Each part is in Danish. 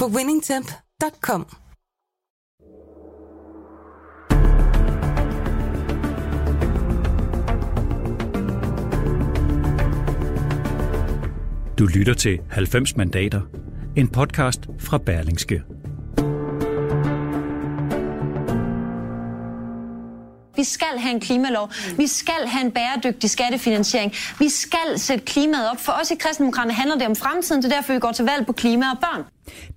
på winningtemp.com. Du lytter til 90 mandater, en podcast fra Berlingske. Vi skal have en klimalov. Vi skal have en bæredygtig skattefinansiering. Vi skal sætte klimaet op. For os i kristendemokraterne handler det om fremtiden. Det er derfor, vi går til valg på klima og børn.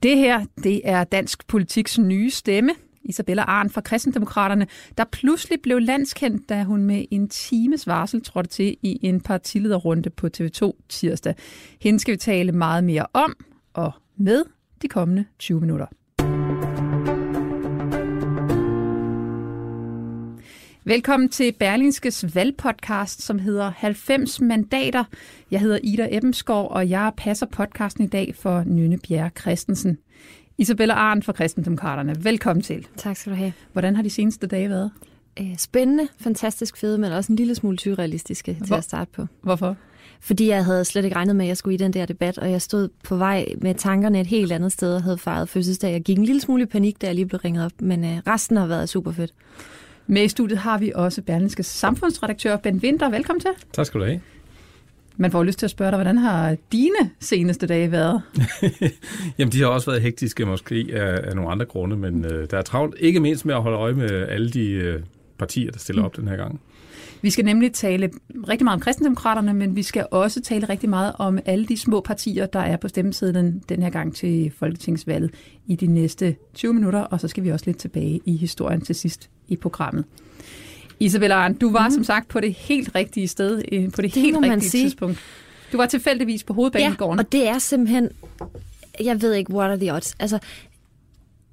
Det her, det er dansk politiks nye stemme. Isabella Arn fra Kristendemokraterne, der pludselig blev landskendt, da hun med en times varsel trådte til i en partilederrunde på TV2 tirsdag. Hende skal vi tale meget mere om og med de kommende 20 minutter. Velkommen til Berlingskes valgpodcast, som hedder 90 mandater. Jeg hedder Ida Ebbensgaard, og jeg passer podcasten i dag for Nynne Bjerre Christensen. Isabella Arndt fra Kristendemokraterne, velkommen til. Tak skal du have. Hvordan har de seneste dage været? Øh, spændende, fantastisk fede, men også en lille smule surrealistiske Hvor? til at starte på. Hvorfor? Fordi jeg havde slet ikke regnet med, at jeg skulle i den der debat, og jeg stod på vej med tankerne et helt andet sted og havde fejret fødselsdag. Jeg gik en lille smule i panik, da jeg lige blev ringet op, men øh, resten har været super fedt. Med i studiet har vi også Berlingske samfundsredaktør Ben Winter. Velkommen til. Tak skal du have. Man får lyst til at spørge dig, hvordan har dine seneste dage været? Jamen, de har også været hektiske måske af, af nogle andre grunde, men øh, der er travlt ikke mindst med at holde øje med alle de øh, partier, der stiller mm. op den her gang. Vi skal nemlig tale rigtig meget om kristendemokraterne, men vi skal også tale rigtig meget om alle de små partier, der er på stemmesedlen den her gang til Folketingsvalget i de næste 20 minutter, og så skal vi også lidt tilbage i historien til sidst i programmet. Isabella Arndt, du var mm. som sagt på det helt rigtige sted, øh, på det, det helt rigtige sige. tidspunkt. Du var tilfældigvis på hovedbanegården. Ja, og det er simpelthen, jeg ved ikke, what are the odds. Altså,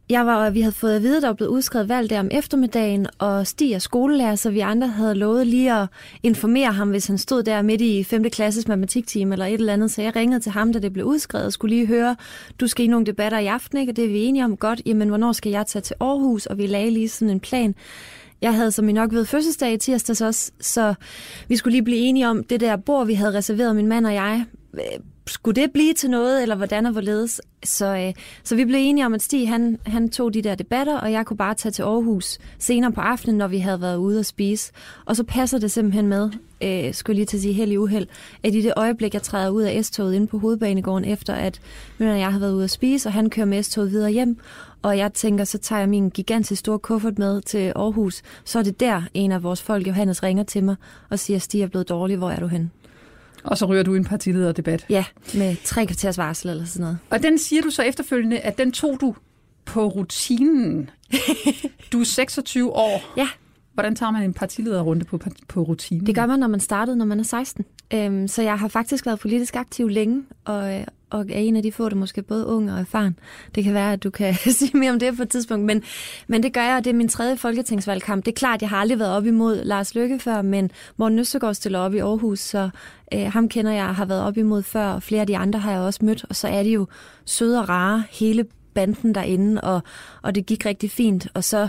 jeg var, vi havde fået at vide, at der var blevet udskrevet valg der om eftermiddagen, og Stig er skolelærer, så vi andre havde lovet lige at informere ham, hvis han stod der midt i 5. klasses matematikteam eller et eller andet. Så jeg ringede til ham, da det blev udskrevet, og skulle lige høre, du skal i nogle debatter i aften, ikke? og det er vi enige om godt. Jamen, hvornår skal jeg tage til Aarhus? Og vi lagde lige sådan en plan. Jeg havde, som I nok ved, fødselsdag i tirsdags også, så vi skulle lige blive enige om det der bord, vi havde reserveret, min mand og jeg. Skulle det blive til noget, eller hvordan og hvorledes? Så, øh, så vi blev enige om, at Stig han, han tog de der debatter, og jeg kunne bare tage til Aarhus senere på aftenen, når vi havde været ude at spise. Og så passer det simpelthen med, øh, skulle lige til at sige held i uheld, at i det øjeblik, jeg træder ud af S-toget inde på hovedbanegården, efter at min og jeg har været ude at spise, og han kører med S-toget videre hjem, og jeg tænker, så tager jeg min gigantisk store kuffert med til Aarhus. Så er det der, en af vores folk, Johannes, ringer til mig og siger, Stig er blevet dårlig, hvor er du hen? Og så ryger du en partilederdebat. Ja, med tre kvarters varsel eller sådan noget. Og den siger du så efterfølgende, at den tog du på rutinen. du er 26 år. Ja. Hvordan tager man en partilederrunde på, på rutinen? Det gør man, når man startede, når man er 16. Øhm, så jeg har faktisk været politisk aktiv længe, og, og er en af de få, der måske både ung og erfaren. Det kan være, at du kan sige mere om det på et tidspunkt, men, men det gør jeg, og det er min tredje folketingsvalgkamp. Det er klart, jeg har aldrig været op imod Lars Løkke før, men Morten Østergaard stiller op i Aarhus, så øh, ham kender jeg har været op imod før, og flere af de andre har jeg også mødt, og så er de jo søde og rare, hele banden derinde, og, og det gik rigtig fint. Og så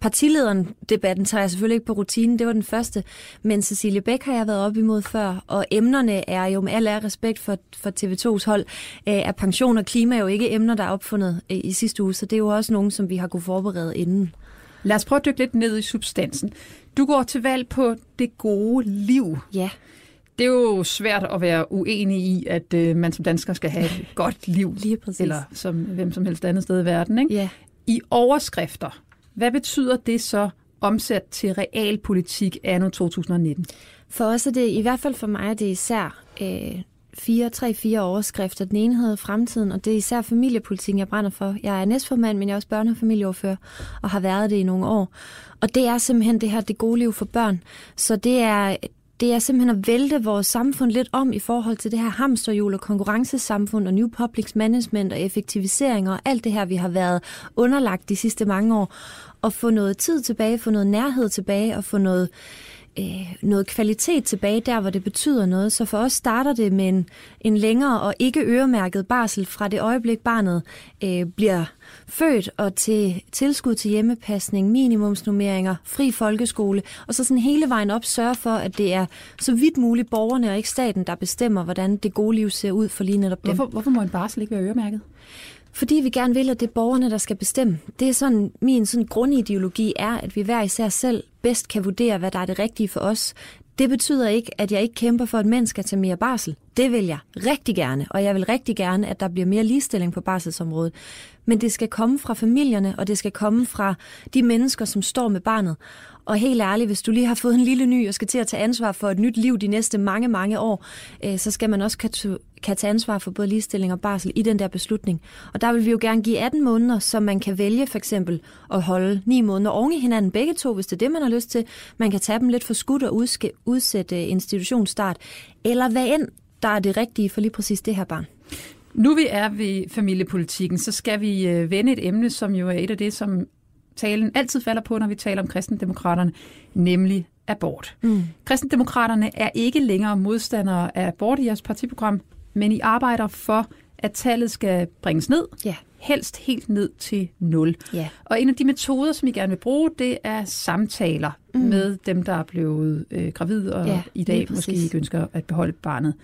partilederen debatten tager jeg selvfølgelig ikke på rutinen, det var den første, men Cecilie Bæk har jeg været op imod før, og emnerne er jo med al ære respekt for, for TV2's hold, at øh, pension og klima er jo ikke emner, der er opfundet øh, i sidste uge, så det er jo også nogen, som vi har kunne forberede inden. Lad os prøve at dykke lidt ned i substansen. Du går til valg på det gode liv. Ja. Det er jo svært at være uenig i, at øh, man som dansker skal have et godt liv. Lige præcis. Eller som hvem som helst andet sted i verden. Ikke? Ja. I overskrifter, hvad betyder det så omsat til realpolitik anno 2019? For os er det, i hvert fald for mig, er det især øh, fire, tre, fire overskrifter. Den ene hedder fremtiden, og det er især familiepolitikken, jeg brænder for. Jeg er næstformand, men jeg er også børne- og familieordfører, og har været det i nogle år. Og det er simpelthen det her, det gode liv for børn. Så det er det er simpelthen at vælte vores samfund lidt om i forhold til det her hamsterhjul og konkurrencesamfund og new public management og effektivisering og alt det her, vi har været underlagt de sidste mange år. Og få noget tid tilbage, få noget nærhed tilbage og få noget, øh, noget kvalitet tilbage der, hvor det betyder noget. Så for os starter det med en, en længere og ikke øremærket barsel fra det øjeblik, barnet øh, bliver født og til tilskud til hjemmepasning, minimumsnummeringer, fri folkeskole, og så sådan hele vejen op sørge for, at det er så vidt muligt borgerne og ikke staten, der bestemmer, hvordan det gode liv ser ud for lige netop dem. Hvorfor, hvorfor må en barsel ikke være øremærket? Fordi vi gerne vil, at det er borgerne, der skal bestemme. Det er sådan, min sådan grundideologi er, at vi hver især selv bedst kan vurdere, hvad der er det rigtige for os. Det betyder ikke, at jeg ikke kæmper for, at mænd skal tage mere barsel. Det vil jeg rigtig gerne, og jeg vil rigtig gerne, at der bliver mere ligestilling på barselsområdet. Men det skal komme fra familierne, og det skal komme fra de mennesker, som står med barnet. Og helt ærligt, hvis du lige har fået en lille ny og skal til at tage ansvar for et nyt liv de næste mange, mange år, øh, så skal man også kan kan tage ansvar for både ligestilling og barsel i den der beslutning. Og der vil vi jo gerne give 18 måneder, så man kan vælge for eksempel at holde 9 måneder oven i hinanden begge to, hvis det er det, man har lyst til. Man kan tage dem lidt for skudt og udsætte institutionsstart, eller hvad end der er det rigtige for lige præcis det her barn. Nu vi er ved familiepolitikken, så skal vi øh, vende et emne, som jo er et af det, som talen altid falder på, når vi taler om kristendemokraterne, nemlig abort. Mm. Kristendemokraterne er ikke længere modstandere af abort i jeres partiprogram, men I arbejder for, at tallet skal bringes ned, ja. Helst helt ned til 0. Ja. Og en af de metoder, som I gerne vil bruge, det er samtaler mm. med dem, der er blevet øh, gravide og ja, i dag måske ikke ønsker at beholde barnet.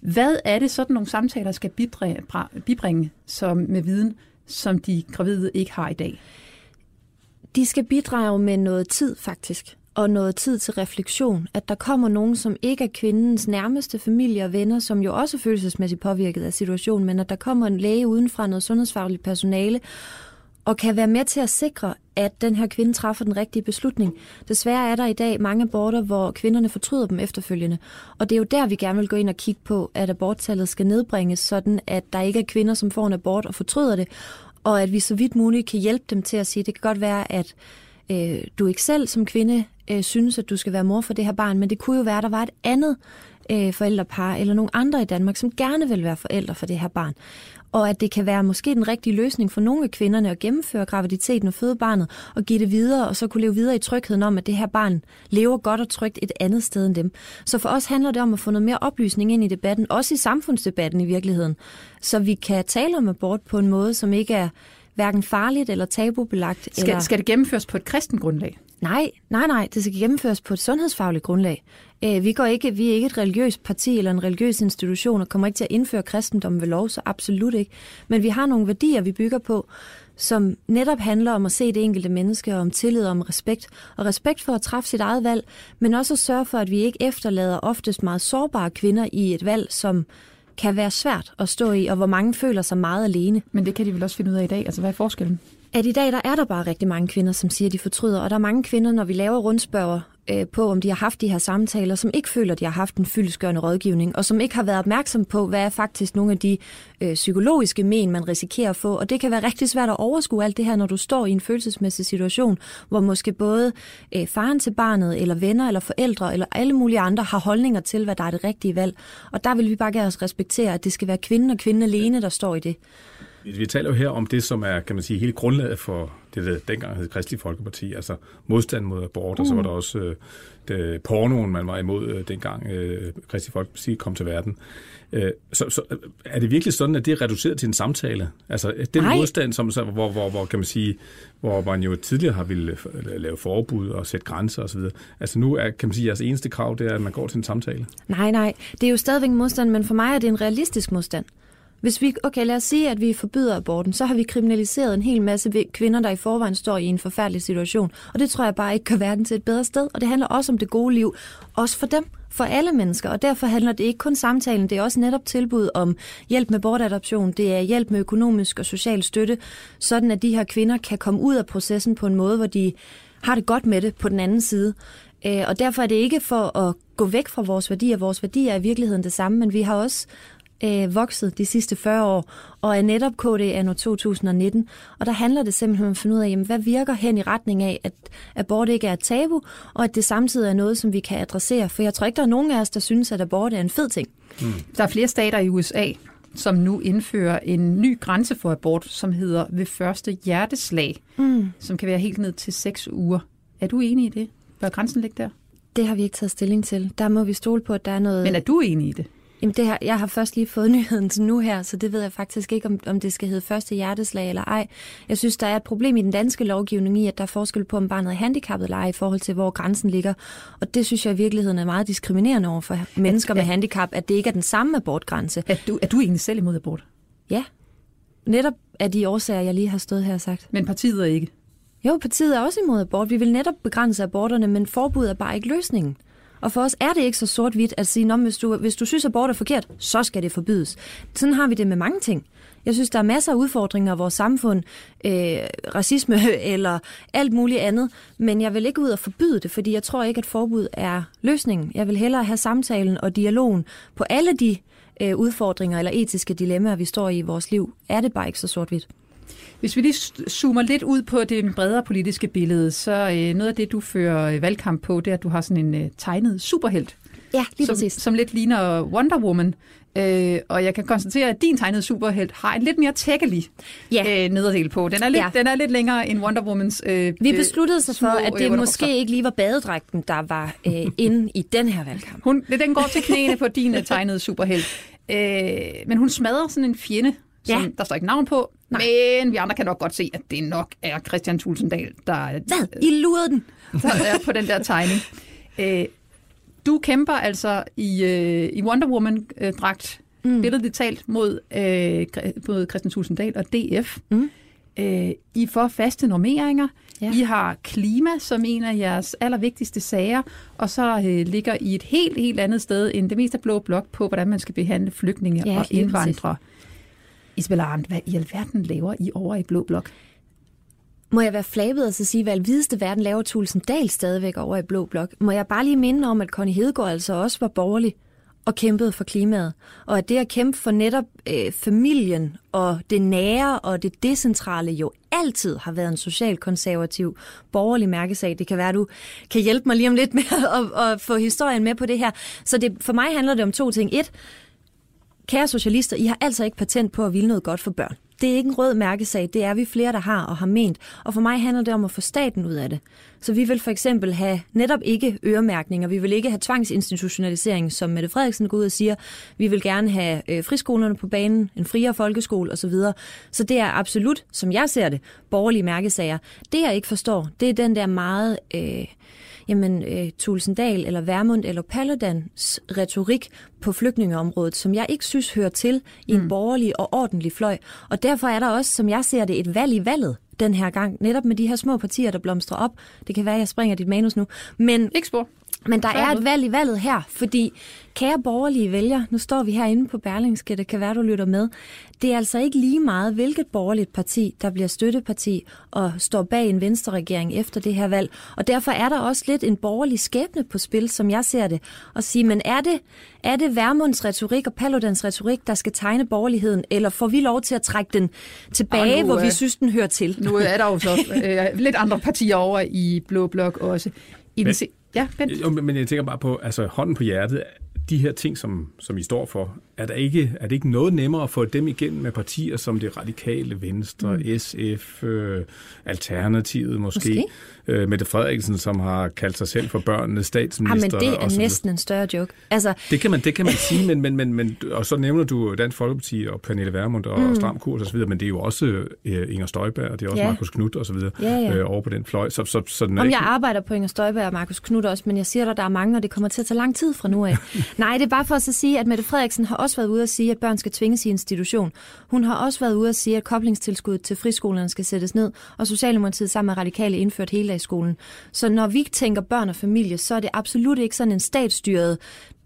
Hvad er det sådan nogle samtaler skal bibringe, bibringe som med viden, som de gravide ikke har i dag? De skal bidrage med noget tid faktisk og noget tid til refleksion. At der kommer nogen, som ikke er kvindens nærmeste familie og venner, som jo også er følelsesmæssigt påvirket af situationen, men at der kommer en læge udenfra noget sundhedsfagligt personale, og kan være med til at sikre, at den her kvinde træffer den rigtige beslutning. Desværre er der i dag mange aborter, hvor kvinderne fortryder dem efterfølgende. Og det er jo der, vi gerne vil gå ind og kigge på, at aborttallet skal nedbringes, sådan at der ikke er kvinder, som får en abort og fortryder det, og at vi så vidt muligt kan hjælpe dem til at sige, at det kan godt være, at øh, du ikke selv som kvinde øh, synes, at du skal være mor for det her barn, men det kunne jo være, at der var et andet øh, forældrepar eller nogle andre i Danmark, som gerne vil være forældre for det her barn. Og at det kan være måske den rigtige løsning for nogle af kvinderne at gennemføre graviditeten og føde barnet og give det videre, og så kunne leve videre i trygheden om, at det her barn lever godt og trygt et andet sted end dem. Så for os handler det om at få noget mere oplysning ind i debatten, også i samfundsdebatten i virkeligheden, så vi kan tale om abort på en måde, som ikke er hverken farligt eller tabubelagt. Skal, eller... skal det gennemføres på et kristen grundlag? Nej, nej, nej. Det skal gennemføres på et sundhedsfagligt grundlag. Øh, vi, går ikke, vi er ikke et religiøst parti eller en religiøs institution og kommer ikke til at indføre kristendommen ved lov, så absolut ikke. Men vi har nogle værdier, vi bygger på, som netop handler om at se det enkelte menneske og om tillid og om respekt. Og respekt for at træffe sit eget valg, men også at sørge for, at vi ikke efterlader oftest meget sårbare kvinder i et valg, som kan være svært at stå i, og hvor mange føler sig meget alene. Men det kan de vel også finde ud af i dag? Altså, hvad er forskellen? At i dag, der er der bare rigtig mange kvinder, som siger, at de fortryder, og der er mange kvinder, når vi laver rundspørger øh, på, om de har haft de her samtaler, som ikke føler, at de har haft en fyldesgørende rådgivning, og som ikke har været opmærksom på, hvad er faktisk nogle af de øh, psykologiske men, man risikerer at få. Og det kan være rigtig svært at overskue alt det her, når du står i en følelsesmæssig situation, hvor måske både øh, faren til barnet, eller venner, eller forældre, eller alle mulige andre har holdninger til, hvad der er det rigtige valg. Og der vil vi bare gerne respektere, at det skal være kvinden og kvinden alene, der står i det. Vi taler jo her om det, som er, kan man sige, hele grundlaget for det, der dengang hed Kristelig Folkeparti, altså modstand mod abort, uh. og så var der også øh, det, pornoen, man var imod øh, dengang øh, Kristelig Folkeparti kom til verden. Øh, så, så er det virkelig sådan, at det er reduceret til en samtale? Altså den Nej. modstand, som, så, hvor, hvor, hvor, kan man sige, hvor man jo tidligere har ville øh, lave forbud og sætte grænser osv. Altså nu er, kan man sige, jeres eneste krav, det er, at man går til en samtale? Nej, nej. Det er jo stadigvæk modstand, men for mig er det en realistisk modstand. Hvis vi, okay, lad os sige, at vi forbyder aborten, så har vi kriminaliseret en hel masse kvinder, der i forvejen står i en forfærdelig situation. Og det tror jeg bare ikke gør verden til et bedre sted. Og det handler også om det gode liv, også for dem, for alle mennesker. Og derfor handler det ikke kun samtalen, det er også netop tilbud om hjælp med bortadoption, det er hjælp med økonomisk og social støtte, sådan at de her kvinder kan komme ud af processen på en måde, hvor de har det godt med det på den anden side. Øh, og derfor er det ikke for at gå væk fra vores værdier. Vores værdier er i virkeligheden det samme, men vi har også øh, vokset de sidste 40 år, og er netop KD anno 2019. Og der handler det simpelthen om at finde ud af, jamen, hvad virker hen i retning af, at abort ikke er et tabu, og at det samtidig er noget, som vi kan adressere. For jeg tror ikke, der er nogen af os, der synes, at abort er en fed ting. Mm. Der er flere stater i USA, som nu indfører en ny grænse for abort, som hedder ved første hjerteslag, mm. som kan være helt ned til 6 uger. Er du enig i det? Bør grænsen ligge der? Det har vi ikke taget stilling til. Der må vi stole på, at der er noget... Men er du enig i det? Jamen det her, jeg har først lige fået nyheden til nu her, så det ved jeg faktisk ikke, om, om det skal hedde første hjerteslag eller ej. Jeg synes, der er et problem i den danske lovgivning i, at der er forskel på, om barnet er handicappet eller ej, i forhold til, hvor grænsen ligger. Og det synes jeg i virkeligheden er meget diskriminerende over for mennesker med handicap, at det ikke er den samme abortgrænse. Er du, er du egentlig selv imod abort? Ja. Netop af de årsager, jeg lige har stået her og sagt. Men partiet er ikke? Jo, partiet er også imod abort. Vi vil netop begrænse aborterne, men forbud er bare ikke løsningen. Og for os er det ikke så sort-hvidt at sige, hvis du, hvis du synes, at abort er forkert, så skal det forbydes. Sådan har vi det med mange ting. Jeg synes, der er masser af udfordringer i vores samfund, øh, racisme eller alt muligt andet, men jeg vil ikke ud og forbyde det, fordi jeg tror ikke, at forbud er løsningen. Jeg vil hellere have samtalen og dialogen på alle de øh, udfordringer eller etiske dilemmaer, vi står i i vores liv. Er det bare ikke så sort-hvidt? Hvis vi lige zoomer lidt ud på det bredere politiske billede, så øh, noget af det, du fører øh, valgkamp på, det er, at du har sådan en øh, tegnet superhelt. Ja, lige som, præcis. Som lidt ligner Wonder Woman. Øh, og jeg kan konstatere, at din tegnede superhelt har en lidt mere tækkelig ja. øh, nederdel på. Den er, lidt, ja. den er lidt længere end Wonder Womans øh, Vi besluttede sig for, at det måske ikke lige var badedragten, der var øh, inde i den her valgkamp. Hun, den går til knæene på din tegnede superhelt. Øh, men hun smadrer sådan en fjende, som ja. der står ikke navn på, Nej. men vi andre kan nok godt se, at det nok er Christian Tulsendal, der, Hvad? I lurede den? der er på den der tegning. Øh, du kæmper altså i, øh, i Wonder Woman-dragt, mm. billedligt talt, mod, øh, mod Christian Tulsendal og DF. Mm. Øh, I får faste normeringer. Ja. I har klima som en af jeres allervigtigste sager, og så øh, ligger I et helt, helt andet sted end det meste blå blok på, hvordan man skal behandle flygtninge ja, og indvandrere. Isabella Arndt, hvad i alverden laver I over i Blå Blok? Må jeg være flabet og så sige, hvad alvideste verden laver Tulsen Dahl stadigvæk over i Blå Blok? Må jeg bare lige minde om, at Connie Hedegaard altså også var borgerlig og kæmpede for klimaet. Og at det at kæmpe for netop øh, familien og det nære og det decentrale jo altid har været en socialkonservativ borgerlig mærkesag. Det kan være, at du kan hjælpe mig lige om lidt med at, at få historien med på det her. Så det, for mig handler det om to ting. Et, Kære socialister, I har altså ikke patent på at ville noget godt for børn. Det er ikke en rød mærkesag, det er vi flere, der har og har ment. Og for mig handler det om at få staten ud af det. Så vi vil for eksempel have netop ikke øremærkninger, vi vil ikke have tvangsinstitutionalisering, som Mette Frederiksen går ud og siger. Vi vil gerne have øh, friskolerne på banen, en friere folkeskole osv. Så det er absolut, som jeg ser det, borgerlige mærkesager. Det jeg ikke forstår, det er den der meget... Øh, jamen, øh, Tulsendal eller Værmund eller Paladans retorik på flygtningeområdet, som jeg ikke synes hører til i en mm. borgerlig og ordentlig fløj. Og derfor er der også, som jeg ser det, et valg i valget den her gang, netop med de her små partier, der blomstrer op. Det kan være, at jeg springer dit manus nu. Men, ikke spor. Men der er et valg i valget her, fordi kære borgerlige vælger, nu står vi herinde på Berlingske, det kan være, du lytter med. Det er altså ikke lige meget, hvilket borgerligt parti, der bliver støtteparti og står bag en venstreregering efter det her valg. Og derfor er der også lidt en borgerlig skæbne på spil, som jeg ser det. Og sige, men er det, er det Værmunds retorik og Paludans retorik, der skal tegne borgerligheden, eller får vi lov til at trække den tilbage, nu, hvor vi synes, den hører til? Nu er der jo så øh, lidt andre partier over i Blå Blok også. I men, Ja, Bent. Jo, men jeg tænker bare på, altså hånden på hjertet, de her ting, som, som I står for, er, der ikke, er det ikke noget nemmere at få dem igennem med partier som det radikale Venstre, mm. SF, øh, Alternativet måske, måske? Øh, Mette Frederiksen, som har kaldt sig selv for børnenes statsminister. Ja, men det er næsten en større joke. Altså... Det, kan man, det kan man sige, men, men, men, men, og så nævner du Dansk Folkeparti og Pernille Vermund og mm. Stram Kurs osv., men det er jo også øh, Inger Støjberg, og det er også ja. Markus Knudt osv. Ja, ja. øh, over på den fløj. Så, så, så Om ikke... jeg arbejder på Inger Støjberg og Markus Knudt også, men jeg siger dig, der er mange, og det kommer til at tage lang tid fra nu af. Nej, det er bare for at sige, at Mette Frederiksen har også været ude at sige, at børn skal tvinges i institution. Hun har også været ude at sige, at koblingstilskuddet til friskolerne skal sættes ned, og Socialdemokratiet sammen med Radikale indført hele skolen. Så når vi tænker børn og familie, så er det absolut ikke sådan en statsstyret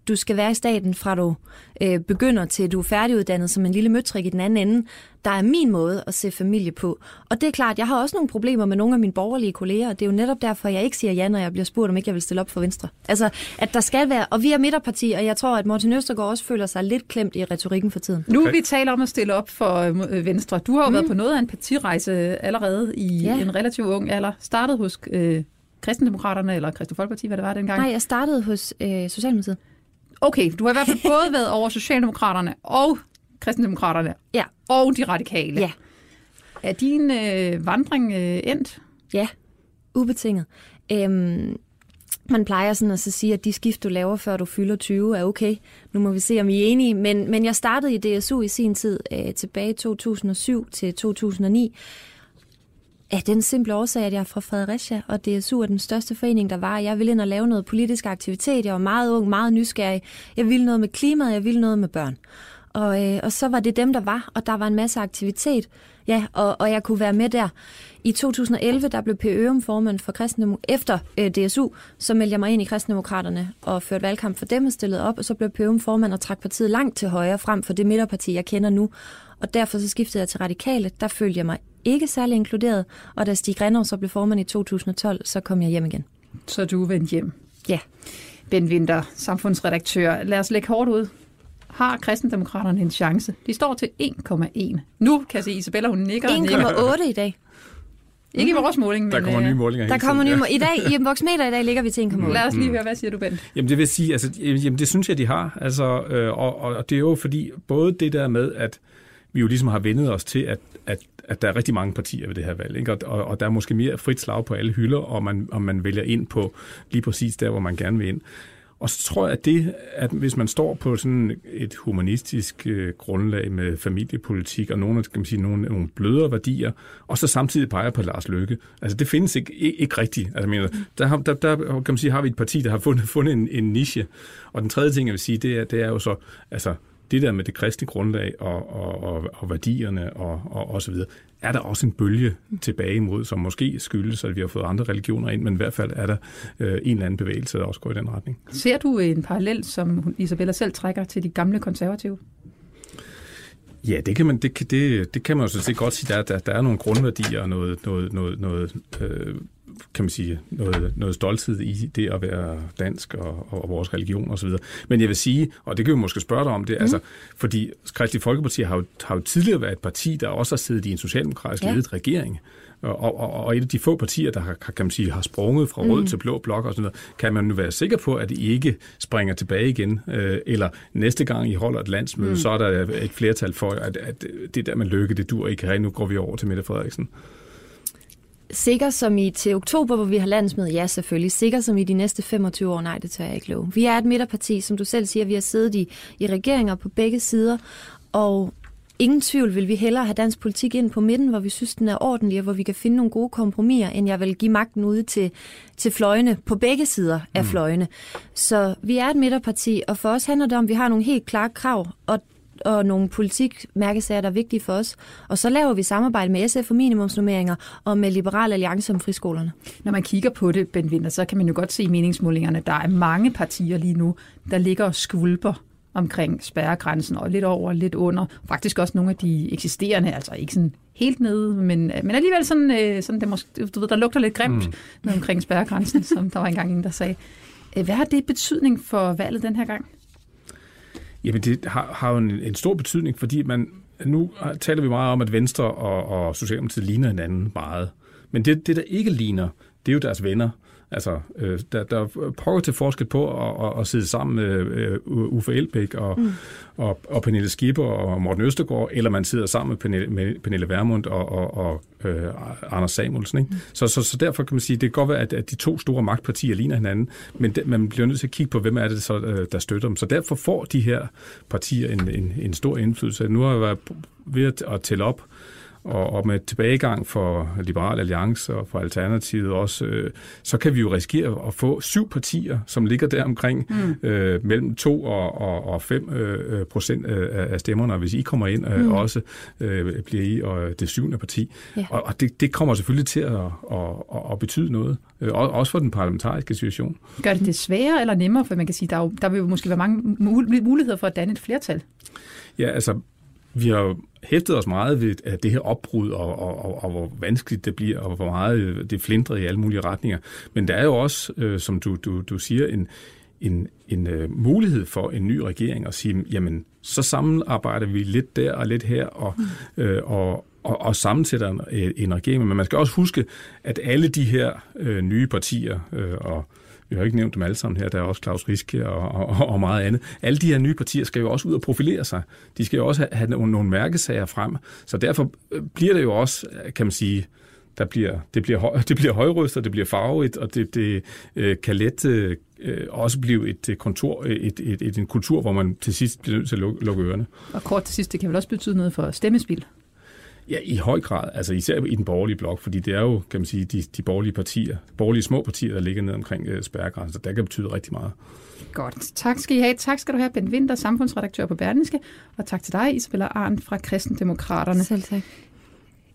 du skal være i staten fra du øh, begynder til du er færdiguddannet som en lille møtrik i den anden ende, der er min måde at se familie på. Og det er klart, jeg har også nogle problemer med nogle af mine borgerlige kolleger, og det er jo netop derfor, jeg ikke siger ja, når jeg bliver spurgt, om ikke jeg vil stille op for Venstre. Altså, at der skal være, og vi er midterparti, og jeg tror, at Morten Østergaard også føler sig lidt klemt i retorikken for tiden. Nu vi taler om at stille op for øh, Venstre. Du har jo mm. været på noget af en partirejse allerede i ja. en relativt ung alder. Startet hos øh, Kristendemokraterne, eller Kristendemokraterne Folkeparti, hvad det var dengang? Nej, jeg startede hos øh, Socialdemokratiet. Okay, du har i hvert fald både været over Socialdemokraterne og Kristendemokraterne ja. og de radikale. Ja. Er din øh, vandring øh, endt? Ja, ubetinget. Øhm, man plejer sådan at så sige, at de skift, du laver, før du fylder 20, er okay. Nu må vi se, om I er enige. Men, men jeg startede i DSU i sin tid øh, tilbage i 2007 til 2009. Af den simple årsag, at jeg er fra Fredericia, og DSU er den største forening, der var. Jeg ville ind og lave noget politisk aktivitet. Jeg var meget ung, meget nysgerrig. Jeg ville noget med klimaet, jeg ville noget med børn. Og, øh, og så var det dem, der var, og der var en masse aktivitet. Ja, og, og jeg kunne være med der. I 2011, der blev P. Ørum formand for Kristendemok- efter øh, DSU, så meldte jeg mig ind i Kristendemokraterne og førte valgkamp for dem og stillede op, og så blev P. Ørum formand og trak partiet langt til højre frem for det midterparti, jeg kender nu. Og derfor så skiftede jeg til Radikale. Der følte jeg mig ikke særlig inkluderet, og da Stig Renner så blev formand i 2012, så kom jeg hjem igen. Så du er vendt hjem? Ja. Ben Winter, samfundsredaktør. Lad os lægge hårdt ud. Har kristendemokraterne en chance? De står til 1,1. Nu kan jeg se, Isabella, hun nikker 1,8 i dag. Ikke i vores måling, men... Der kommer nye målinger Der kommer nye målinger. I dag, i Voxmeter i dag ligger vi til 1,8. Lad os lige høre, hvad siger du, Ben? Jamen det vil sige, altså, jamen, det synes jeg, de har. Altså, øh, og, og det er jo fordi, både det der med, at vi jo ligesom har vendet os til, at, at, at der er rigtig mange partier ved det her valg, ikke? Og, og, og der er måske mere frit slag på alle hylder, og man, og man vælger ind på lige præcis der, hvor man gerne vil ind. Og så tror jeg, at det, at hvis man står på sådan et humanistisk øh, grundlag med familiepolitik og nogle, kan man sige, nogle, nogle blødere værdier, og så samtidig peger på Lars Løkke, altså det findes ikke, ikke, ikke rigtigt. Altså, mener, der, har, der, der kan man sige, har vi et parti, der har fundet, fundet en, en niche. Og den tredje ting, jeg vil sige, det er, det er jo så, altså det der med det kristne grundlag og, og, og, og værdierne og, og, og så videre, er der også en bølge tilbage imod, som måske skyldes, at vi har fået andre religioner ind, men i hvert fald er der øh, en eller anden bevægelse, der også går i den retning. Ser du en parallel, som Isabella selv trækker til de gamle konservative? Ja, det kan man, det, det, det kan man jo så set godt sige. Der, der, der er nogle grundværdier og noget, noget, noget, noget øh, kan man sige, noget, noget stolthed i det at være dansk og, og vores religion osv. Men jeg vil sige, og det kan vi måske spørge dig om det, mm. altså, fordi Kristelig Folkeparti har jo, har jo tidligere været et parti, der også har siddet i en socialdemokratisk ja. ledet regering. Og, og, og et af de få partier, der har, kan man sige, har sprunget fra rød mm. til blå blok og sådan noget, kan man nu være sikker på, at det ikke springer tilbage igen, øh, eller næste gang I holder et landsmøde, mm. så er der et flertal for, at, at det der med lykke, det dur ikke. Her, nu går vi over til Mette Frederiksen. Sikker som i til oktober, hvor vi har landsmøde, ja selvfølgelig. Sikker som i de næste 25 år, nej, det tør jeg ikke love. Vi er et midterparti, som du selv siger, vi har siddet i, i regeringer på begge sider, og ingen tvivl vil vi hellere have dansk politik ind på midten, hvor vi synes, den er ordentlig, og hvor vi kan finde nogle gode kompromiser, end jeg vil give magten ude til, til fløjene, på begge sider af mm. fløjene. Så vi er et midterparti, og for os handler det om, at vi har nogle helt klare krav, og og nogle politikmærkesager, der er vigtige for os. Og så laver vi samarbejde med SF for minimumsnummeringer og med Liberal Alliance om friskolerne. Når man kigger på det, Ben Winter, så kan man jo godt se i meningsmålingerne, der er mange partier lige nu, der ligger og skvulper omkring spærregrænsen, og lidt over, lidt under. Faktisk også nogle af de eksisterende, altså ikke sådan helt nede, men, men alligevel sådan, øh, sådan det måske, du ved, der lugter lidt grimt mm. omkring spærregrænsen, som der var engang en, der sagde. Hvad har det betydning for valget den her gang? Jamen, det har, har jo en, en stor betydning, fordi man, nu taler vi meget om, at Venstre og, og Socialdemokratiet ligner hinanden meget. Men det, det, der ikke ligner, det er jo deres venner. Altså, øh, der, der prøver til forskel på at, at, at sidde sammen med øh, Uffe Elbæk og, mm. og, og Pernille Skipper og Morten Østergaard, eller man sidder sammen med Pernille, med Pernille Vermund og, og, og øh, Anders Samuelsen. Ikke? Mm. Så, så, så derfor kan man sige, det kan godt være, at, at de to store magtpartier ligner hinanden, men de, man bliver nødt til at kigge på, hvem er det, så, øh, der støtter dem. Så derfor får de her partier en, en, en stor indflydelse. Nu har jeg været ved at, at tælle op, og, og med tilbagegang for Liberal Alliance og for Alternativet også, øh, så kan vi jo risikere at få syv partier, som ligger der omkring mm. øh, mellem 2 og, og, og 5 øh, procent af stemmerne, og hvis I kommer ind, øh, mm. også øh, bliver I og det syvende parti. Ja. Og, og det, det kommer selvfølgelig til at, at, at, at betyde noget, øh, også for den parlamentariske situation. Gør det det sværere eller nemmere? For man kan sige, der, jo, der vil jo måske være mange muligheder for at danne et flertal. Ja, altså vi har hæftet os meget ved at det her opbrud, og, og, og, og hvor vanskeligt det bliver, og hvor meget det flindrer i alle mulige retninger. Men der er jo også, øh, som du, du, du siger, en, en, en uh, mulighed for en ny regering at sige, jamen, så sammenarbejder vi lidt der og lidt her, og, mm. øh, og, og, og sammensætter en, en regering. Men man skal også huske, at alle de her øh, nye partier, øh, og vi har ikke nævnt dem alle sammen her, der er også Claus Riske og, og, og meget andet. Alle de her nye partier skal jo også ud og profilere sig. De skal jo også have, have nogle, nogle mærkesager frem. Så derfor øh, bliver det jo også, øh, kan man sige, der bliver, det, bliver høj, det bliver højrystet, det bliver farvet, og det, det øh, kan let øh, øh også blive et kontor, et, et, et, en kultur, hvor man til sidst bliver nødt til at lukke, lukke ørerne. Og kort til sidst, det kan vel også betyde noget for stemmespil? Ja, i høj grad. Altså især i den borgerlige blok, fordi det er jo, kan man sige, de, de borgerlige partier, borgerlige små partier, der ligger ned omkring uh, spærregrænsen, så der kan betyde rigtig meget. Godt. Tak skal I have. Tak skal du have, Ben Winter, samfundsredaktør på Berlingske, og tak til dig, Isabella Arndt fra Kristendemokraterne. Selv tak.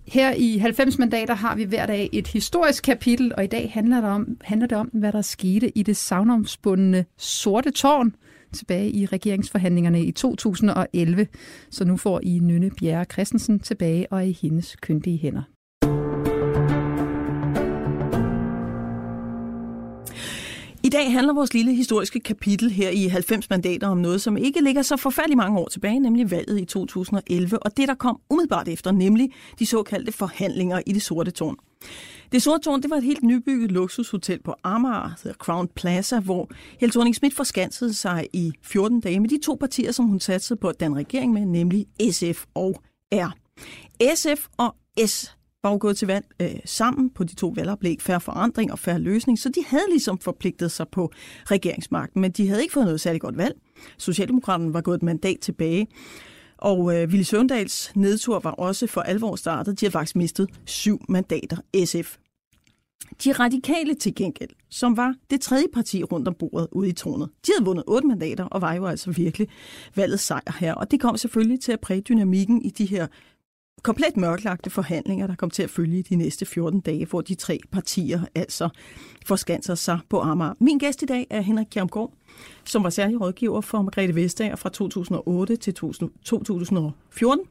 Her i 90 mandater har vi hver dag et historisk kapitel, og i dag handler det om, handler det om hvad der skete i det savnomsbundne Sorte Tårn, tilbage i regeringsforhandlingerne i 2011. Så nu får I Nynne Bjerre Christensen tilbage og i hendes kyndige hænder. I dag handler vores lille historiske kapitel her i 90 mandater om noget, som ikke ligger så forfærdelig mange år tilbage, nemlig valget i 2011, og det, der kom umiddelbart efter, nemlig de såkaldte forhandlinger i det sorte tårn. Det sorte tårn det var et helt nybygget luksushotel på Amager, hedder Crown Plaza, hvor Helle thorning Schmidt forskansede sig i 14 dage med de to partier, som hun satsede på den regering med, nemlig SF og R. SF og S var jo gået til valg øh, sammen på de to valgoplæg, færre forandring og færre løsning, så de havde ligesom forpligtet sig på regeringsmagten, men de havde ikke fået noget særligt godt valg. Socialdemokraterne var gået et mandat tilbage, og øh, Ville Søvndals nedtur var også for alvor startet. De havde faktisk mistet syv mandater SF. De radikale til gengæld, som var det tredje parti rundt om bordet ude i tårnet, de havde vundet otte mandater og var jo altså virkelig valget sejr her. Og det kom selvfølgelig til at præge dynamikken i de her komplet mørklagte forhandlinger, der kom til at følge de næste 14 dage, hvor de tre partier altså forskanser sig på Amager. Min gæst i dag er Henrik Kjermgaard, som var særlig rådgiver for Margrethe Vestager fra 2008 til 2014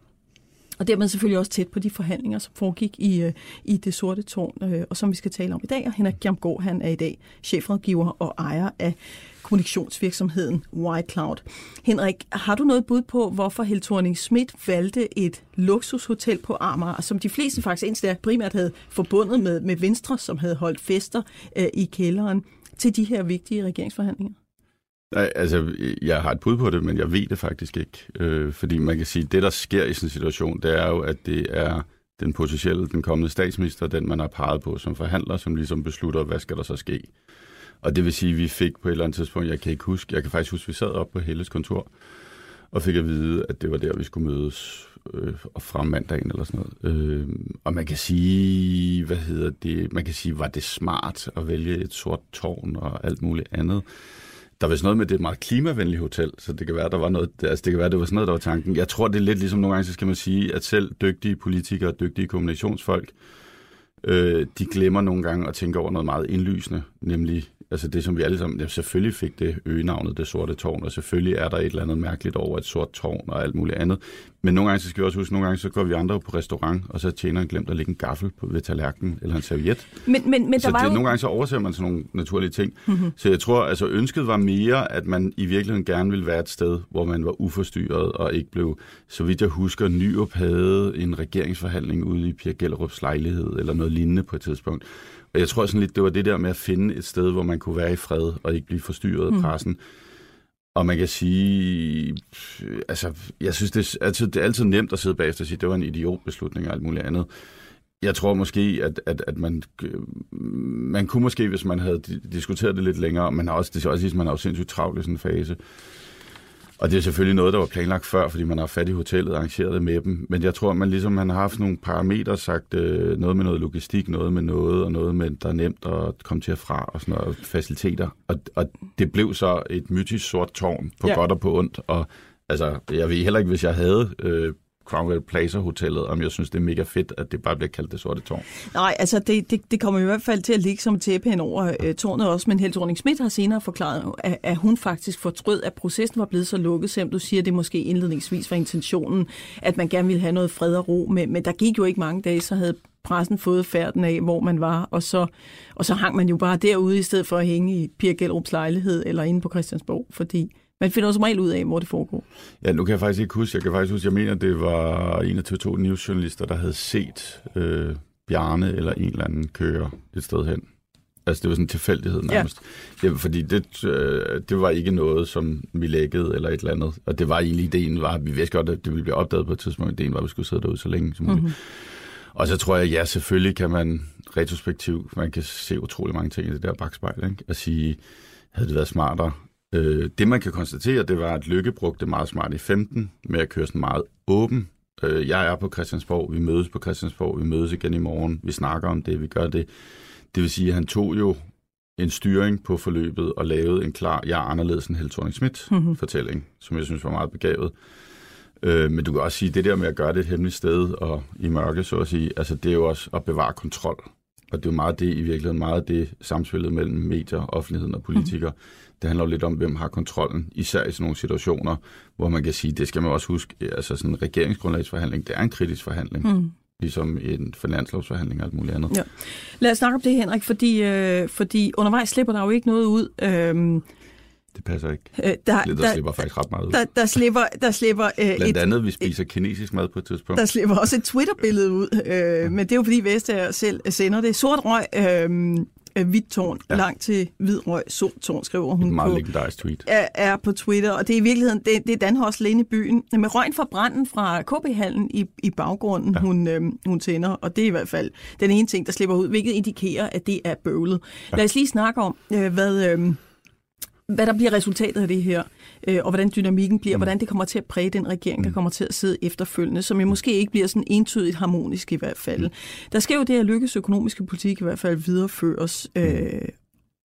og dermed selvfølgelig også tæt på de forhandlinger, som foregik i, øh, i det sorte tårn, øh, og som vi skal tale om i dag. Og Henrik Jamgaard, han er i dag chefrådgiver og ejer af kommunikationsvirksomheden White Cloud. Henrik, har du noget bud på, hvorfor Helle thorning Schmidt valgte et luksushotel på Amager, som de fleste faktisk indtil primært havde forbundet med, med Venstre, som havde holdt fester øh, i kælderen, til de her vigtige regeringsforhandlinger? Nej, altså, jeg har et bud på det, men jeg ved det faktisk ikke. Øh, fordi man kan sige, at det, der sker i sådan en situation, det er jo, at det er den potentielle, den kommende statsminister, den man har peget på som forhandler, som ligesom beslutter, hvad skal der så ske. Og det vil sige, at vi fik på et eller andet tidspunkt, jeg kan ikke huske, jeg kan faktisk huske, at vi sad op på Helles kontor, og fik at vide, at det var der, vi skulle mødes øh, og frem mandagen eller sådan noget. Øh, og man kan sige, hvad hedder det, man kan sige, var det smart at vælge et sort tårn og alt muligt andet? Der var sådan noget med, det er et meget klimavenligt hotel, så det kan være, der var noget, altså det kan være, det var sådan noget, der var tanken. Jeg tror, det er lidt ligesom nogle gange, så skal man sige, at selv dygtige politikere, dygtige kommunikationsfolk, øh, de glemmer nogle gange at tænke over noget meget indlysende, nemlig Altså det, som vi alle sammen... Ja, selvfølgelig fik det øgenavnet Det Sorte Tårn, og selvfølgelig er der et eller andet mærkeligt over et sort tårn og alt muligt andet. Men nogle gange, så skal vi også huske, nogle gange, så går vi andre på restaurant, og så tjener en glemt at lægge en gaffel på, ved tallerkenen eller en serviet. Men, men, men så der var det, jo... nogle gange så overser man sådan nogle naturlige ting. Mm-hmm. Så jeg tror, altså ønsket var mere, at man i virkeligheden gerne ville være et sted, hvor man var uforstyrret og ikke blev, så vidt jeg husker, Nyrup havde en regeringsforhandling ude i Pia Gellerups lejlighed eller noget lignende på et tidspunkt. Og jeg tror sådan lidt, det var det der med at finde et sted, hvor man kunne være i fred og ikke blive forstyrret af mm. pressen. Og man kan sige, altså, jeg synes, det er, altid, det er altid nemt at sidde bagefter og sige, det var en idiotbeslutning og alt muligt andet. Jeg tror måske, at, at, at man, man kunne måske, hvis man havde diskuteret det lidt længere, man har også, det er også, man har jo sindssygt travlt i sådan en fase, Og det er selvfølgelig noget, der var planlagt før, fordi man har fat i hotellet og arrangeret det med dem. Men jeg tror, at man ligesom man har haft nogle parametre, sagt øh, noget med noget logistik, noget med noget, og noget med, der er nemt at komme til at fra, og sådan noget, faciliteter. Og, og det blev så et mytisk sort tårn på ja. godt og på ondt. Og altså, jeg ved heller ikke, hvis jeg havde øh, Cromwell Plaza Hotellet, om jeg synes, det er mega fedt, at det bare bliver kaldt det sorte tårn. Nej, altså det, det, det kommer i hvert fald til at ligge som tæppe hen over øh, tårnet også, men Helle thorning Schmidt har senere forklaret, at, at hun faktisk fortrød, at processen var blevet så lukket, selvom du siger, at det måske indledningsvis var intentionen, at man gerne ville have noget fred og ro, men, men der gik jo ikke mange dage, så havde pressen fået færden af, hvor man var, og så, og så hang man jo bare derude, i stedet for at hænge i Pia Gellerups lejlighed eller inde på Christiansborg, fordi man finder som regel ud af, hvor det foregår. Ja, nu kan jeg faktisk ikke huske. Jeg kan faktisk huske, jeg mener, det var en af TV2 News-journalister, der havde set øh, Bjarne eller en eller anden køre et sted hen. Altså, det var sådan en tilfældighed nærmest. Ja. Det, fordi det, øh, det var ikke noget, som vi lækkede eller et eller andet. Og det var egentlig ideen, var, vi vidste godt, at det ville blive opdaget på et tidspunkt. Ideen var, at vi skulle sidde derude så længe som muligt. Mm-hmm. Og så tror jeg, ja, selvfølgelig kan man retrospektivt, man kan se utrolig mange ting i det der bagspejl, ikke? At sige, havde det været smartere Øh, det man kan konstatere, det var, at Lykke brugte meget smart i 15 med at køre sådan meget åben. Øh, jeg er på Christiansborg, vi mødes på Christiansborg, vi mødes igen i morgen, vi snakker om det, vi gør det. Det vil sige, at han tog jo en styring på forløbet og lavede en klar, jeg er anderledes end Helle thorning mm-hmm. fortælling, som jeg synes var meget begavet. Øh, men du kan også sige, det der med at gøre det et hemmeligt sted og i mørke, så at sige, altså det er jo også at bevare kontrol. Og det er jo meget det, i virkeligheden meget det samspillet mellem medier, offentligheden og politikere. Mm. Det handler jo lidt om, hvem har kontrollen, især i sådan nogle situationer, hvor man kan sige, det skal man også huske, altså sådan en regeringsgrundlagsforhandling, det er en kritisk forhandling. Mm ligesom en finanslovsforhandling og alt muligt andet. Ja. Lad os snakke om det, Henrik, fordi, øh, fordi undervejs slipper der jo ikke noget ud. Øh, det passer ikke. Øh, der, der, der slipper faktisk ret meget ud. Der, der slipper... Der slipper øh, Blandt andet, et, vi spiser et, kinesisk mad på et tidspunkt. Der slipper også et Twitter-billede ud, øh, men det er jo fordi Vestager selv sender det. Sort røg, øh, øh, hvidt tårn, ja. langt til hvid røg, sort tårn, skriver hun et meget legendarisk tweet. Er, er på Twitter, og det er i virkeligheden, det, det er Danhorst i byen, med røgen fra branden fra KB-hallen i, i baggrunden, ja. hun, øh, hun tænder, og det er i hvert fald den ene ting, der slipper ud, hvilket indikerer, at det er bøvlet. Ja. Lad os lige snakke om, øh, hvad... Øh, hvad der bliver resultatet af det her, øh, og hvordan dynamikken bliver, mm. hvordan det kommer til at præge den regering, der mm. kommer til at sidde efterfølgende, som jo måske ikke bliver sådan entydigt harmonisk i hvert fald. Mm. Der skal jo det at lykkes økonomiske politik i hvert fald videreføres, mm. øh,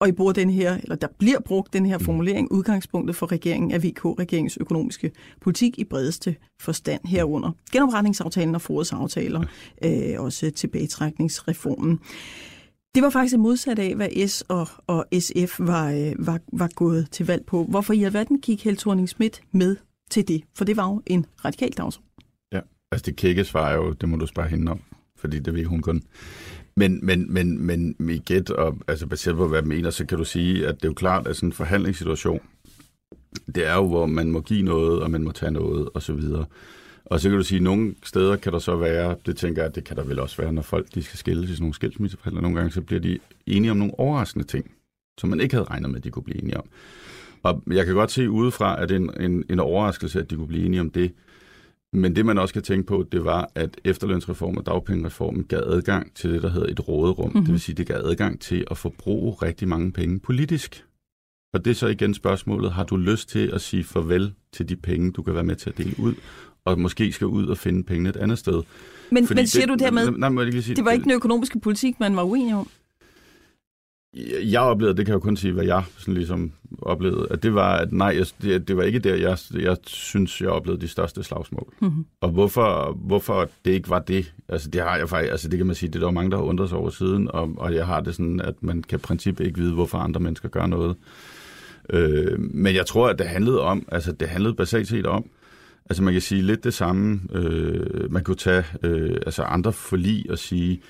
og I bruger den her, eller der bliver brugt den her mm. formulering, udgangspunktet for regeringen af VK-regeringens økonomiske politik i bredeste forstand herunder. Genopretningsaftalen og forårsaftaler, øh, også tilbagetrækningsreformen. Det var faktisk modsat af, hvad S og, og SF var, øh, var, var gået til valg på. Hvorfor i alverden gik Held thorning Schmidt med til det? For det var jo en radikal dagsorden. Ja, altså det kække svar er jo, det må du spørge hende om, fordi det ved hun kun. Men, men, men, men med gæt, og altså baseret på, hvad jeg mener, så kan du sige, at det er jo klart, at sådan en forhandlingssituation, det er jo, hvor man må give noget, og man må tage noget, og så videre. Og så kan du sige, at nogle steder kan der så være, det tænker jeg, det kan der vel også være, når folk de skal skilles i sådan nogle skilsmisseforhandler. Nogle gange så bliver de enige om nogle overraskende ting, som man ikke havde regnet med, at de kunne blive enige om. Og jeg kan godt se udefra, at det er en, en, en overraskelse, at de kunne blive enige om det. Men det man også kan tænke på, det var, at efterlønsreformen og dagpengereformen gav adgang til det, der hedder et råderum. Mm-hmm. Det vil sige, det gav adgang til at forbruge rigtig mange penge politisk. Og det er så igen spørgsmålet, har du lyst til at sige farvel til de penge, du kan være med til at dele ud, og måske skal ud og finde pengene et andet sted. Men, men siger det, du dermed, nej, nej, jeg sige, det var ikke den økonomiske politik, man var uenig om? Jeg oplevede, det kan jeg jo kun sige, hvad jeg sådan ligesom oplevede, at det var, at nej, jeg, det, det var ikke der, jeg, jeg synes, jeg oplevede de største slagsmål. Mm-hmm. Og hvorfor, hvorfor det ikke var det, altså det har jeg faktisk, altså det kan man sige, det er der mange, der har undret sig over siden, og, og jeg har det sådan, at man kan i princippet ikke vide, hvorfor andre mennesker gør noget. Øh, men jeg tror, at det handlede om, altså det handlede basalt set om, Altså man kan sige lidt det samme. Øh, man kunne tage øh, altså andre forlig og sige,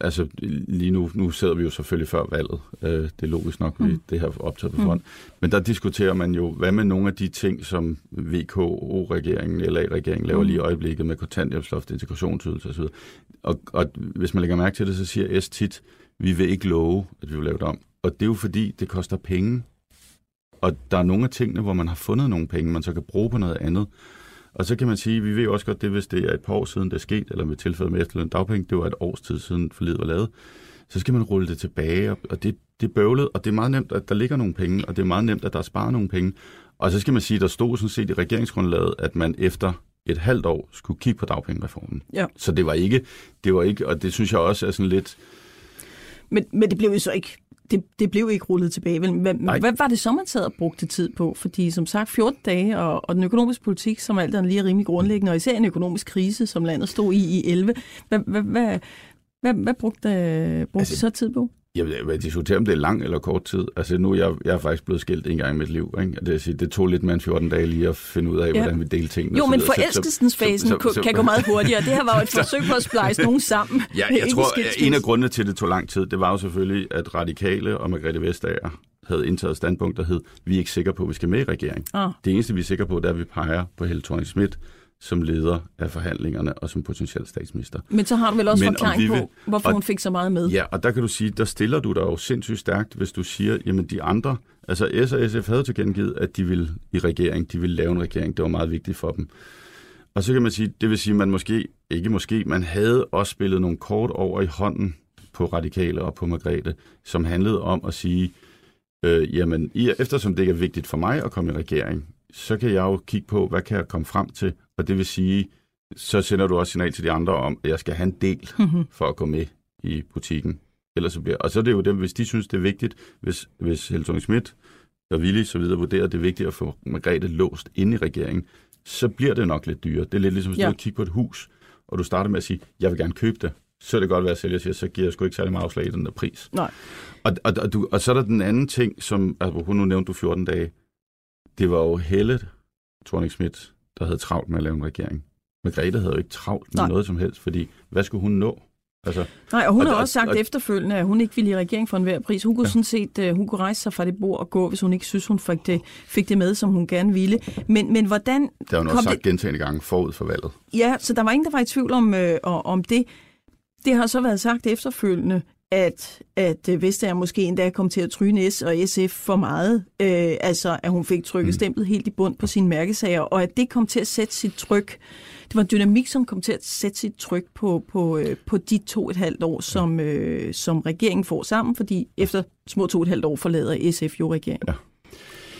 altså lige nu, nu sidder vi jo selvfølgelig før valget. Øh, det er logisk nok, mm. det her optaget på front. Mm. Men der diskuterer man jo, hvad med nogle af de ting, som VKO-regeringen, eller regeringen laver mm. lige i øjeblikket med kontanthjælpsloft, integrationsydelse osv. Og, og hvis man lægger mærke til det, så siger S tit, vi vil ikke love, at vi vil lave det om. Og det er jo fordi, det koster penge og der er nogle af tingene, hvor man har fundet nogle penge, man så kan bruge på noget andet. Og så kan man sige, vi ved også godt, det hvis det er et par år siden, det er sket, eller med tilfælde med efterløn dagpenge, det var et års tid siden forlidet var lavet, så skal man rulle det tilbage, og det, det er bøvlet, og det er meget nemt, at der ligger nogle penge, og det er meget nemt, at der er sparet nogle penge. Og så skal man sige, der stod sådan set i regeringsgrundlaget, at man efter et halvt år skulle kigge på dagpengereformen. Ja. Så det var ikke, det var ikke, og det synes jeg også er sådan lidt, Men, men det blev jo så ikke det, det blev ikke rullet tilbage. Vel? Hvad, Nej. hvad var det så, man sad og brugte tid på? Fordi som sagt, 14 dage, og, og den økonomiske politik, som alt andet lige er rimelig grundlæggende, og især en økonomisk krise, som landet stod i i 11. Hvad, hvad, hvad, hvad, hvad brugte, brugte altså, så tid på? Jeg vil, diskutere, om det er lang eller kort tid. Altså nu jeg, jeg er faktisk blevet skilt en gang i mit liv. Ikke? Det, vil sige, det tog lidt mere end 14 dage lige at finde ud af, Ja. hvordan vi delte tingene. Jo, men videre. Så- så- forelskelsens fasen så- så- så, kan gå meget hurtigere. Det her var jo et forsøg på at splice nogen sammen. Ja, jeg tror, en af grundene til, at det tog lang tid, det var jo selvfølgelig, at Radikale og Margrethe Vestager havde indtaget standpunkt, der hed, vi er ikke sikre på, at vi skal med i regering. Ah. Det eneste, vi er sikre på, det er, at vi peger på Helle thorning Schmidt som leder af forhandlingerne og som potentiel statsminister. Men så har du vel også Men forklaring vi på, vil- hvorfor og- hun fik så meget med. Ja, og der kan du sige, der stiller du dig jo sindssygt stærkt, hvis du siger, jamen de andre, altså S og SF havde tilkendegivet, at de ville i regering, de ville lave en regering, det var meget vigtigt for dem. Og så kan man sige, det vil sige, man måske, ikke måske, man havde også spillet nogle kort over i hånden på Radikale og på Margrethe, som handlede om at sige, øh, jamen eftersom det ikke er vigtigt for mig at komme i regering, så kan jeg jo kigge på, hvad kan jeg komme frem til, og det vil sige, så sender du også signal til de andre om, at jeg skal have en del Mhm. for at gå med i butikken. Ellers så bliver, og så er det jo dem, hvis de synes, det er vigtigt, hvis, hvis thorning Schmidt og Willy så videre vurderer, at det er vigtigt at få Margrethe låst inde i regeringen, så bliver det nok lidt dyrere. Det er lidt ligesom, hvis Ja. du kigger på et hus, og du starter med at sige, jeg vil gerne købe det. Så er det godt være, at sælger siger, så giver jeg sgu ikke særlig meget afslag i den der pris. Nej. Og, og, og, du, og så er der den anden ting, som, altså nu nævnte du 14 dage, det var jo Helle thorning Schmidt, der havde travlt med at lave en regering. Margrethe havde jo ikke travlt med Nej. noget som helst, fordi hvad skulle hun nå? Altså, Nej, og hun Og har også sagt og- efterfølgende, at hun ikke ville i regering for enhver pris. Hun kunne ja. Sådan set uh, hun kunne rejse sig fra det bord og gå, hvis hun ikke synes, hun fik det, fik det med, som hun gerne ville. Men, men hvordan... det har hun også sagt det, gentagende gange forud for valget. ja, så der var ingen, der var i tvivl om, øh, om det. Det har så været sagt efterfølgende, at, at øh, Vestager måske endda kom til at tryne S og SF for meget. Øh, altså, at hun fik trykket mm. Stemplet helt i bund på sine mærkesager, og at det kom til at sætte sit tryk. Det var en dynamik, som kom til at sætte sit tryk på, på, øh, på de to og et halvt år, som, øh, som regeringen får sammen, fordi efter små to og et halvt år forlader SF jo regeringen. Ja.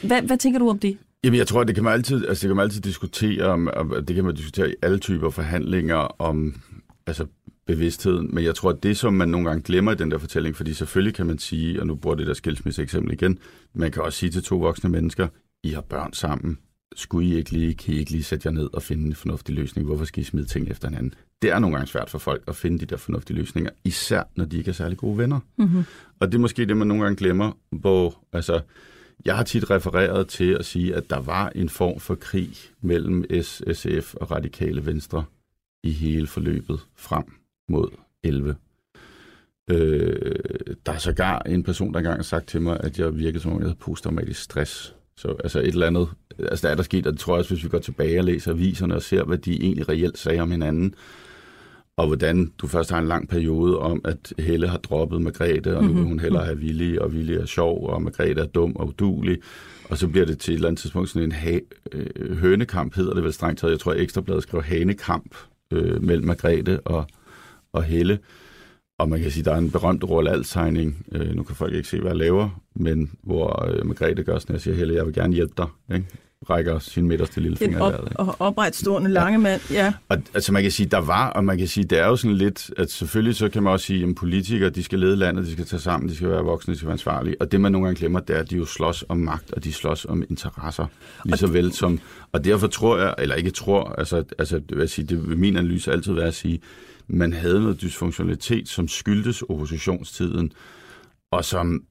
Hvad, hvad tænker du om det? Jamen, jeg tror, det kan man altid, altså, det kan man altid diskutere, om, om, det kan man diskutere i alle typer forhandlinger om altså, bevidstheden, men jeg tror, at det, som man nogle gange glemmer i den der fortælling, fordi selvfølgelig kan man sige, og nu bruger det der skilsmisse eksempel igen, man kan også sige til to voksne mennesker, I har børn sammen, skulle I ikke lige, kan I ikke lige sætte jer ned og finde en fornuftig løsning? Hvorfor skal I smide ting efter hinanden? Det er nogle gange svært for folk at finde de der fornuftige løsninger, især når de ikke er særlig gode venner. Mm-hmm. Og det er måske det, man nogle gange glemmer, hvor altså, jeg har tit refereret til at sige, at der var en form for krig mellem SSF og Radikale Venstre i hele forløbet frem mod 11. Øh, der er sågar en person, der engang har sagt til mig, at jeg virkede som om, jeg havde posttraumatisk stress. Så altså et eller andet, altså der er der sket, og det tror jeg også, hvis vi går tilbage og læser aviserne og ser, hvad de egentlig reelt sagde om hinanden, og hvordan du først har en lang periode om, at Helle har droppet Margrethe, og nu vil hun hellere have Willy, og Willy er sjov, og Margrethe er dum og udulig. Og så bliver det til et eller andet tidspunkt sådan en ha- øh, hønekamp, hedder det vel strengt taget. Jeg tror, at Ekstrabladet skrev hanekamp øh, mellem Margrethe og, og Helle. Og man kan sige, der er en berømt Roald øh, nu kan folk ikke se, hvad jeg laver, men hvor øh, Margrethe gør sådan, at jeg siger, Helle, jeg vil gerne hjælpe dig. Ikke? Rækker sin midterste lille En op, vejret, ikke? opretstående lange mand, ja. Og altså man kan sige, der var, og man kan sige, det er jo sådan lidt, at selvfølgelig så kan man også sige, at politikere, de skal lede landet, de skal tage sammen, de skal være voksne, de skal være ansvarlige. Og det man nogle gange glemmer, det er, at de jo slås om magt, og de slås om interesser, lige så vel som, og derfor tror jeg, eller ikke tror, altså, altså det vil sige, det vil min analyse altid være at sige, man havde noget dysfunktionalitet, som skyldtes oppositionstiden, og som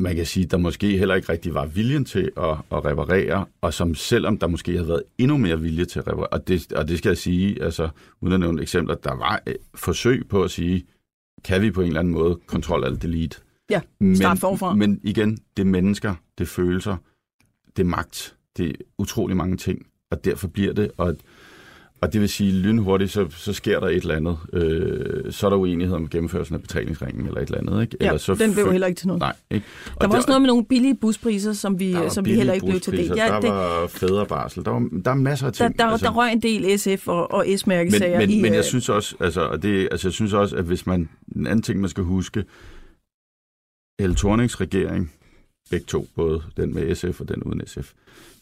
man kan sige, der måske heller ikke rigtig var viljen til at, at reparere, og som selvom der måske havde været endnu mere vilje til at reparere, og det, og det skal jeg sige, altså uden at nævne eksempler, der var et forsøg på at sige, kan vi på en eller anden måde kontrol alt delete? Ja, men, start forfra. Men igen, det er mennesker, det er følelser, det er magt, det er utrolig mange ting, og derfor bliver det, og, og det vil sige, lynhurtigt, så, så sker der et eller andet. Øh, så er der uenighed om gennemførelsen af betalingsringen eller et eller andet. Ikke? ja Eller så den blev jo heller ikke til noget. Nej, ikke? Og Der var det- også noget med nogle billige buspriser, som vi, der som vi heller ikke blev til det. buspriser, Ja, der det var fædrebarsel, der, var, der er masser af der, ting. der, altså, der røg en del SF og, og S-mærkesager men, men, i... men øh, jeg synes også, altså, og det, altså, jeg synes også, at hvis man, en anden ting, man skal huske, El Thornings regering begge to, både den med SF og den uden SF,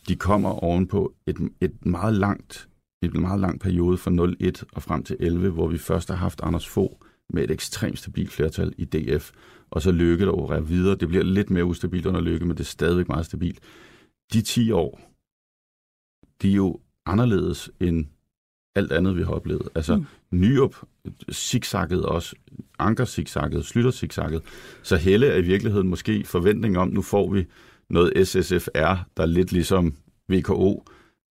de kommer ovenpå et, et meget langt et meget lang periode fra 01 og frem til 11, hvor vi først har haft Anders Fogh med et ekstremt stabilt flertal i DF, og så Lykke, der opererer videre. Det bliver lidt mere ustabilt under Lykke, men det er stadigvæk meget stabilt. De 10 år, de er jo anderledes end alt andet, vi har oplevet. Altså, mm. Nyrup zigzaggede også, Anker zigzaggede, Slytter zigzaggede. Så Helle er i virkeligheden måske forventning om, nu får vi noget SSFR, der er lidt ligesom VKO.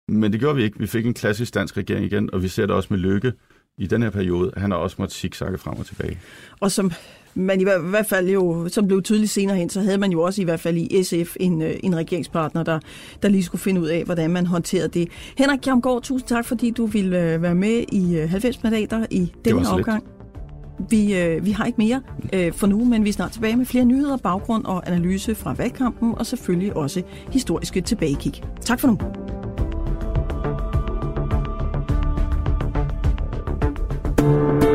Men det gjorde vi ikke. Vi fik en klassisk dansk regering igen, og vi ser det også med Lykke i den her periode. Han har også måttet zigzagge frem og tilbage. Og som man i hvert fald jo, som blev tydeligt senere hen, så havde man jo også i hvert fald i SF en, øh, en regeringspartner, der, der lige skulle finde ud af, hvordan man håndterede det. Henrik Kjermgaard, tusind tak, fordi du ville øh, være med i 90 øh, mandater i denne afgang. Vi, øh, vi har ikke mere øh, for nu, men vi er snart tilbage med flere nyheder, baggrund og analyse fra valgkampen, og selvfølgelig også historiske tilbagekig. Tak for nu. you